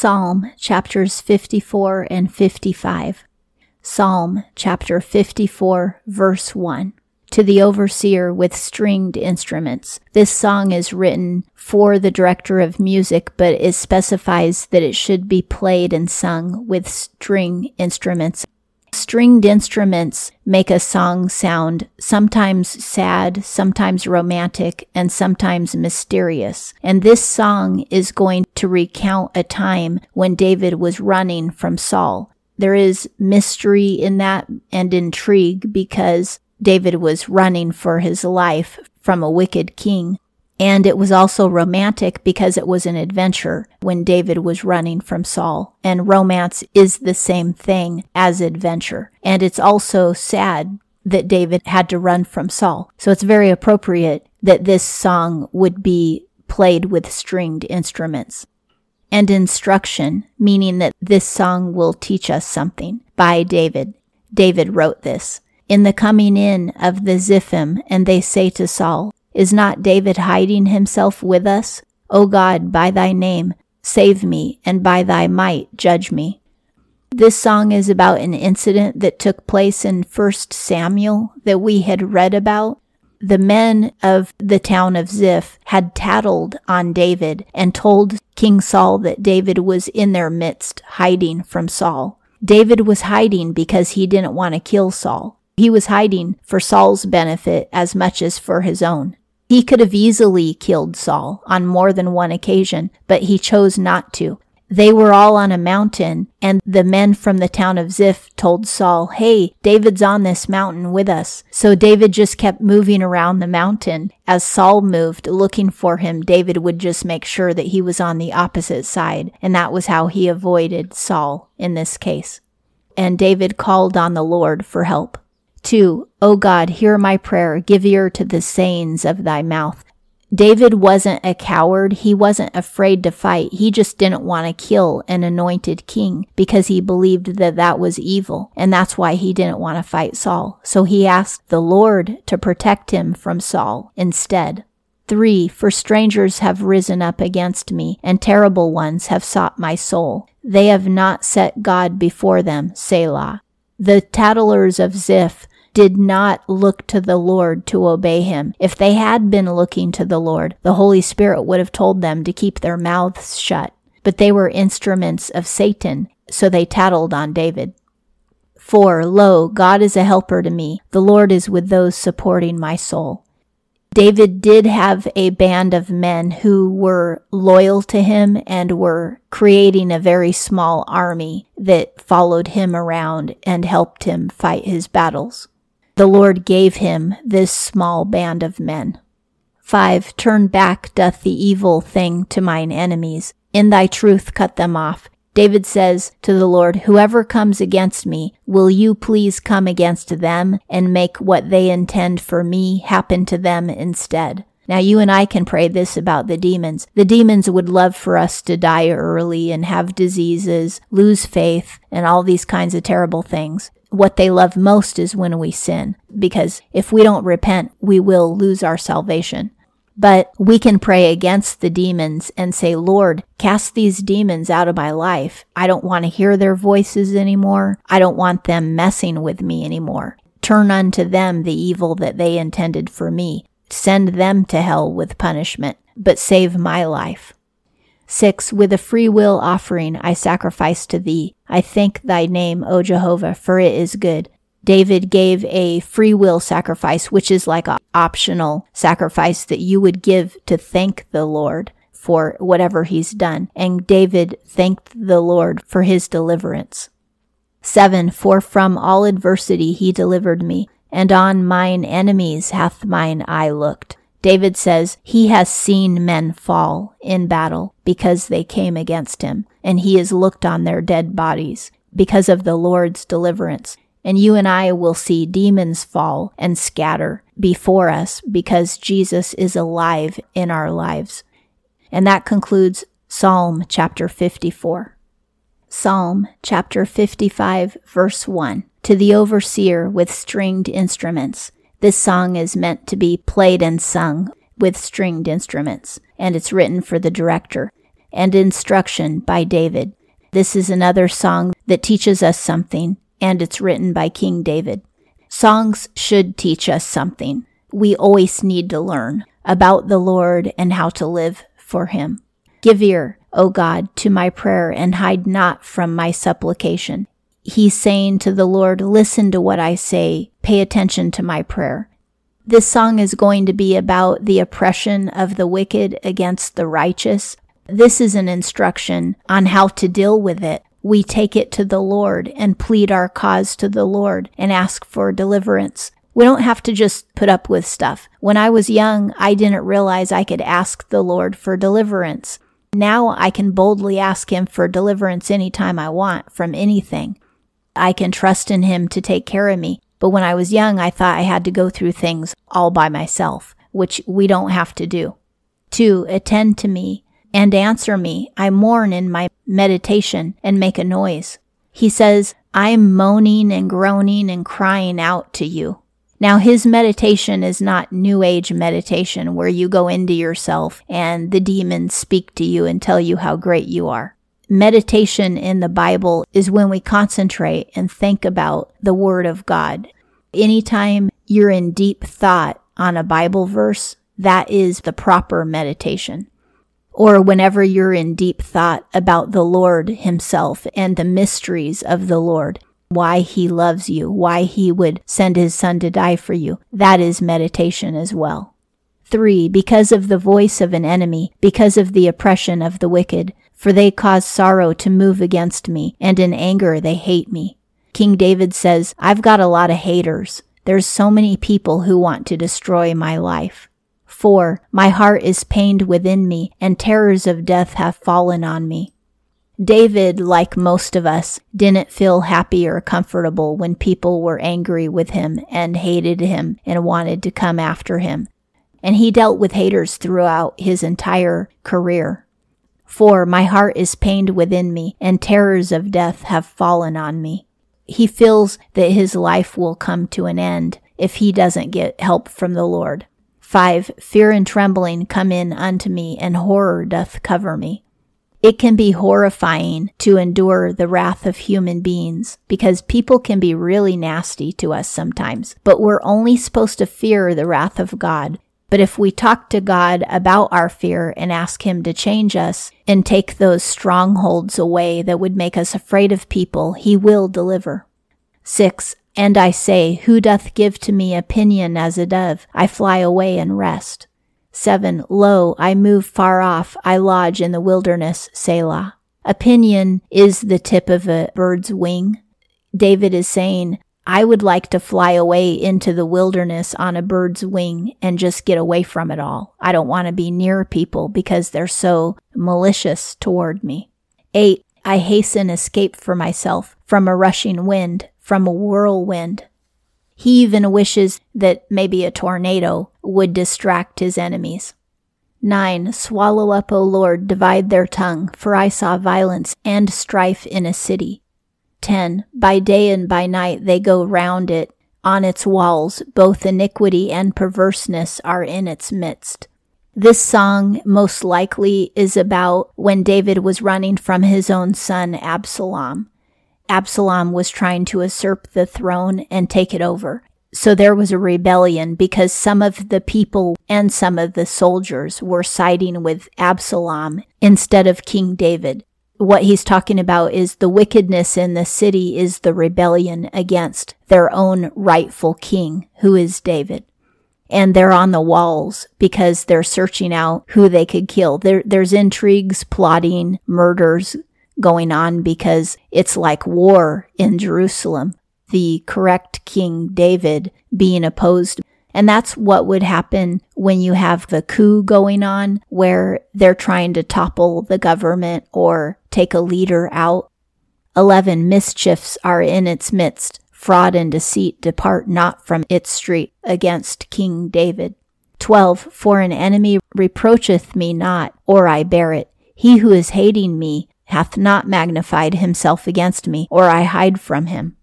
Psalm chapters 54 and 55. Psalm chapter 54 verse 1. To the overseer with stringed instruments. This song is written for the director of music, but it specifies that it should be played and sung with string instruments. Stringed instruments make a song sound sometimes sad, sometimes romantic, and sometimes mysterious. And this song is going to recount a time when David was running from Saul. There is mystery in that and intrigue because David was running for his life from a wicked king. And it was also romantic because it was an adventure when David was running from Saul. And romance is the same thing as adventure. And it's also sad that David had to run from Saul. So it's very appropriate that this song would be played with stringed instruments. And instruction, meaning that this song will teach us something by David. David wrote this. In the coming in of the Ziphim, and they say to Saul, is not David hiding himself with us? O God, by thy name, save me, and by thy might, judge me. This song is about an incident that took place in 1 Samuel that we had read about. The men of the town of Ziph had tattled on David and told King Saul that David was in their midst, hiding from Saul. David was hiding because he didn't want to kill Saul. He was hiding for Saul's benefit as much as for his own. He could have easily killed Saul on more than one occasion, but he chose not to. They were all on a mountain, and the men from the town of Ziph told Saul, Hey, David's on this mountain with us. So David just kept moving around the mountain. As Saul moved, looking for him, David would just make sure that he was on the opposite side, and that was how he avoided Saul in this case. And David called on the Lord for help. 2. O God, hear my prayer. Give ear to the sayings of thy mouth. David wasn't a coward. He wasn't afraid to fight. He just didn't want to kill an anointed king because he believed that that was evil. And that's why he didn't want to fight Saul. So he asked the Lord to protect him from Saul instead. 3. For strangers have risen up against me, and terrible ones have sought my soul. They have not set God before them, Selah. The tattlers of Ziph did not look to the Lord to obey him. If they had been looking to the Lord, the Holy Spirit would have told them to keep their mouths shut. But they were instruments of Satan, so they tattled on David. For, Lo, God is a helper to me. The Lord is with those supporting my soul. David did have a band of men who were loyal to him and were creating a very small army that followed him around and helped him fight his battles the Lord gave him this small band of men. 5. Turn back doth the evil thing to mine enemies. In thy truth cut them off. David says to the Lord, Whoever comes against me, will you please come against them and make what they intend for me happen to them instead? Now, you and I can pray this about the demons. The demons would love for us to die early and have diseases, lose faith, and all these kinds of terrible things what they love most is when we sin, because if we don't repent, we will lose our salvation. But we can pray against the demons and say, Lord, cast these demons out of my life. I don't want to hear their voices anymore. I don't want them messing with me anymore. Turn unto them the evil that they intended for me. Send them to hell with punishment, but save my life. 6. With a free will offering I sacrifice to thee. I thank thy name, O Jehovah, for it is good. David gave a free will sacrifice, which is like an optional sacrifice that you would give to thank the Lord for whatever he's done. And David thanked the Lord for his deliverance. 7. For from all adversity he delivered me, and on mine enemies hath mine eye looked. David says he has seen men fall in battle because they came against him, and he has looked on their dead bodies because of the Lord's deliverance. And you and I will see demons fall and scatter before us because Jesus is alive in our lives. And that concludes Psalm chapter 54. Psalm chapter 55, verse 1. To the overseer with stringed instruments this song is meant to be played and sung with stringed instruments, and it's written for the director. and Instruction by David. This is another song that teaches us something, and it's written by King David. Songs should teach us something. We always need to learn about the Lord and how to live for Him. Give ear, O God, to my prayer and hide not from my supplication. He's saying to the Lord, listen to what I say, pay attention to my prayer. This song is going to be about the oppression of the wicked against the righteous. This is an instruction on how to deal with it. We take it to the Lord and plead our cause to the Lord and ask for deliverance. We don't have to just put up with stuff. When I was young, I didn't realize I could ask the Lord for deliverance. Now I can boldly ask Him for deliverance anytime I want from anything. I can trust in Him to take care of me. But when I was young, I thought I had to go through things all by myself, which we don't have to do. Two, attend to me and answer me. I mourn in my meditation and make a noise. He says, I'm moaning and groaning and crying out to you. Now, his meditation is not New Age meditation where you go into yourself and the demons speak to you and tell you how great you are. Meditation in the Bible is when we concentrate and think about the Word of God. Anytime you're in deep thought on a Bible verse, that is the proper meditation. Or whenever you're in deep thought about the Lord Himself and the mysteries of the Lord, why he loves you, why he would send his son to die for you. That is meditation as well. Three, because of the voice of an enemy, because of the oppression of the wicked, for they cause sorrow to move against me, and in anger they hate me. King David says, I've got a lot of haters. There's so many people who want to destroy my life. 4. My heart is pained within me, and terrors of death have fallen on me. David, like most of us, didn't feel happy or comfortable when people were angry with him and hated him and wanted to come after him. And he dealt with haters throughout his entire career. For my heart is pained within me, and terrors of death have fallen on me. He feels that his life will come to an end if he doesn't get help from the Lord. 5. Fear and trembling come in unto me, and horror doth cover me. It can be horrifying to endure the wrath of human beings because people can be really nasty to us sometimes, but we're only supposed to fear the wrath of God. But if we talk to God about our fear and ask Him to change us and take those strongholds away that would make us afraid of people, He will deliver. 6. And I say, Who doth give to me a pinion as a dove? I fly away and rest. 7. Lo, I move far off, I lodge in the wilderness, Selah. A pinion is the tip of a bird's wing. David is saying, I would like to fly away into the wilderness on a bird's wing and just get away from it all. I don't want to be near people because they're so malicious toward me. 8. I hasten escape for myself from a rushing wind, from a whirlwind. He even wishes that maybe a tornado would distract his enemies. 9. Swallow up, O Lord, divide their tongue, for I saw violence and strife in a city. 10. By day and by night they go round it, on its walls, both iniquity and perverseness are in its midst. This song most likely is about when David was running from his own son Absalom. Absalom was trying to usurp the throne and take it over. So there was a rebellion because some of the people and some of the soldiers were siding with Absalom instead of King David. What he's talking about is the wickedness in the city is the rebellion against their own rightful king, who is David. And they're on the walls because they're searching out who they could kill. There, there's intrigues, plotting, murders, going on because it's like war in Jerusalem. The correct King David being opposed. And that's what would happen when you have the coup going on where they're trying to topple the government or take a leader out. 11. Mischiefs are in its midst. Fraud and deceit depart not from its street against King David. 12. For an enemy reproacheth me not, or I bear it. He who is hating me hath not magnified himself against me, or I hide from him.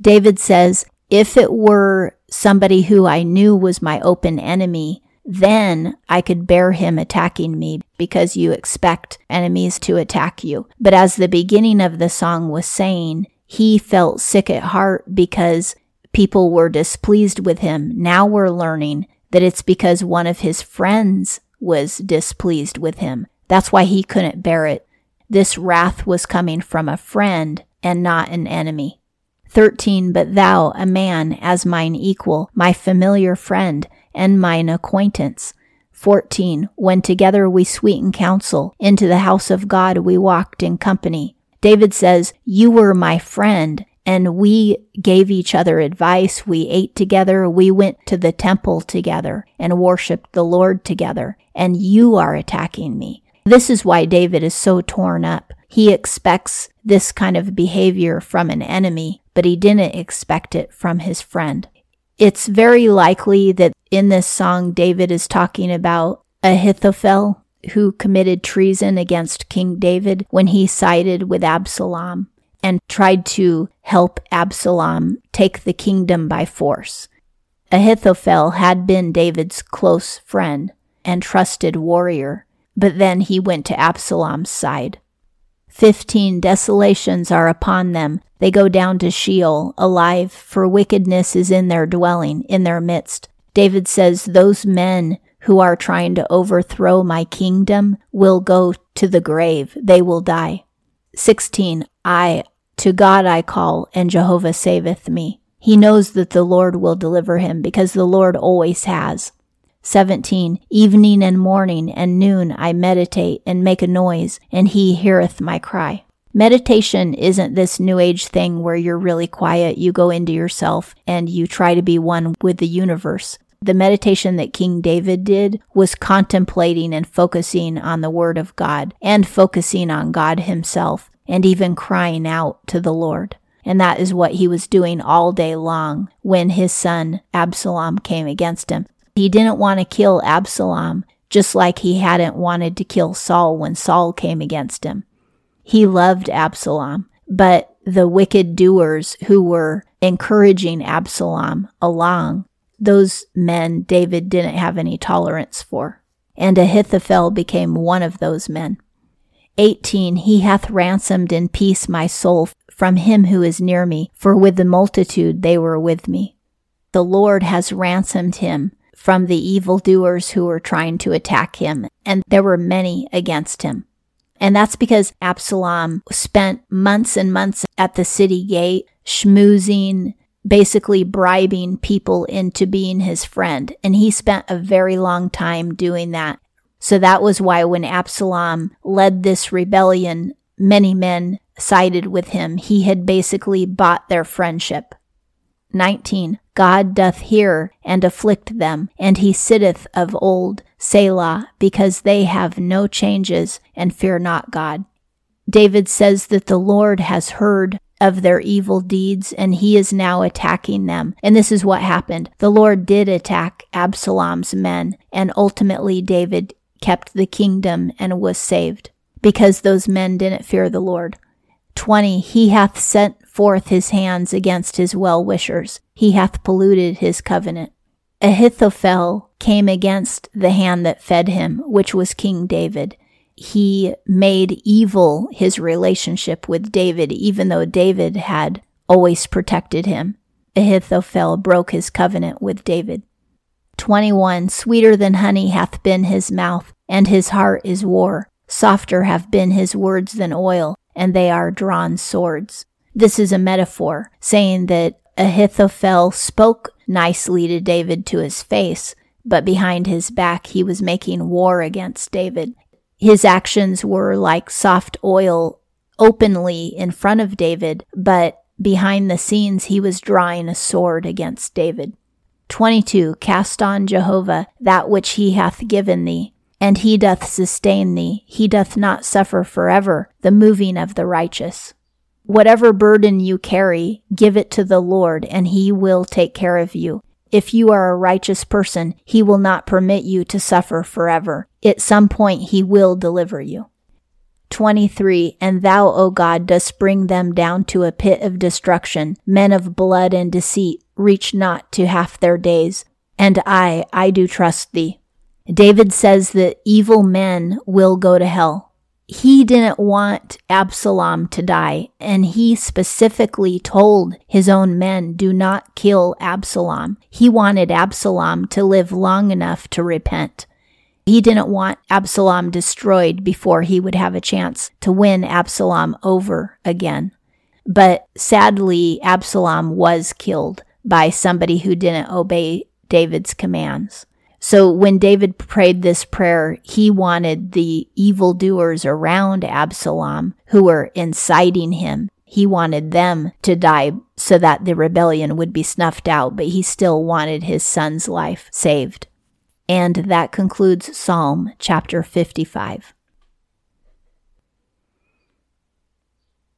David says, If it were somebody who I knew was my open enemy, then I could bear him attacking me because you expect enemies to attack you. But as the beginning of the song was saying, he felt sick at heart because people were displeased with him. Now we're learning that it's because one of his friends was displeased with him. That's why he couldn't bear it. This wrath was coming from a friend and not an enemy. 13. But thou, a man, as mine equal, my familiar friend, and mine acquaintance. 14. When together we sweeten counsel, into the house of God we walked in company. David says, You were my friend, and we gave each other advice. We ate together. We went to the temple together and worshiped the Lord together. And you are attacking me. This is why David is so torn up. He expects this kind of behavior from an enemy, but he didn't expect it from his friend. It's very likely that in this song, David is talking about Ahithophel, who committed treason against King David when he sided with Absalom and tried to help Absalom take the kingdom by force. Ahithophel had been David's close friend and trusted warrior, but then he went to Absalom's side. Fifteen desolations are upon them. They go down to Sheol alive, for wickedness is in their dwelling, in their midst. David says, Those men who are trying to overthrow my kingdom will go to the grave. They will die. 16. I, to God I call, and Jehovah saveth me. He knows that the Lord will deliver him, because the Lord always has. 17. Evening and morning and noon I meditate and make a noise, and he heareth my cry. Meditation isn't this new age thing where you're really quiet, you go into yourself, and you try to be one with the universe. The meditation that King David did was contemplating and focusing on the Word of God and focusing on God Himself and even crying out to the Lord. And that is what he was doing all day long when his son Absalom came against him. He didn't want to kill Absalom, just like he hadn't wanted to kill Saul when Saul came against him. He loved Absalom, but the wicked doers who were encouraging Absalom along, those men David didn't have any tolerance for. And Ahithophel became one of those men. 18. He hath ransomed in peace my soul from him who is near me, for with the multitude they were with me. The Lord has ransomed him from the evildoers who were trying to attack him, and there were many against him. And that's because Absalom spent months and months at the city gate, schmoozing, basically bribing people into being his friend. And he spent a very long time doing that. So that was why when Absalom led this rebellion, many men sided with him. He had basically bought their friendship. 19. God doth hear and afflict them, and he sitteth of old, Selah, because they have no changes and fear not God. David says that the Lord has heard of their evil deeds and he is now attacking them. And this is what happened. The Lord did attack Absalom's men, and ultimately David kept the kingdom and was saved because those men didn't fear the Lord. 20. He hath sent forth his hands against his well wishers. He hath polluted his covenant. Ahithophel came against the hand that fed him, which was King David. He made evil his relationship with David, even though David had always protected him. Ahithophel broke his covenant with David. 21. Sweeter than honey hath been his mouth, and his heart is war. Softer have been his words than oil, and they are drawn swords. This is a metaphor saying that Ahithophel spoke nicely to David to his face, but behind his back he was making war against David. His actions were like soft oil openly in front of David, but behind the scenes he was drawing a sword against David. 22. Cast on Jehovah that which he hath given thee, and he doth sustain thee. He doth not suffer forever the moving of the righteous. Whatever burden you carry, give it to the Lord, and He will take care of you. If you are a righteous person, He will not permit you to suffer forever. At some point, He will deliver you. 23. And thou, O God, dost bring them down to a pit of destruction. Men of blood and deceit reach not to half their days. And I, I do trust thee. David says that evil men will go to hell. He didn't want Absalom to die, and he specifically told his own men, Do not kill Absalom. He wanted Absalom to live long enough to repent. He didn't want Absalom destroyed before he would have a chance to win Absalom over again. But sadly, Absalom was killed by somebody who didn't obey David's commands. So when David prayed this prayer, he wanted the evildoers around Absalom who were inciting him. He wanted them to die so that the rebellion would be snuffed out, but he still wanted his son's life saved. And that concludes Psalm chapter 55.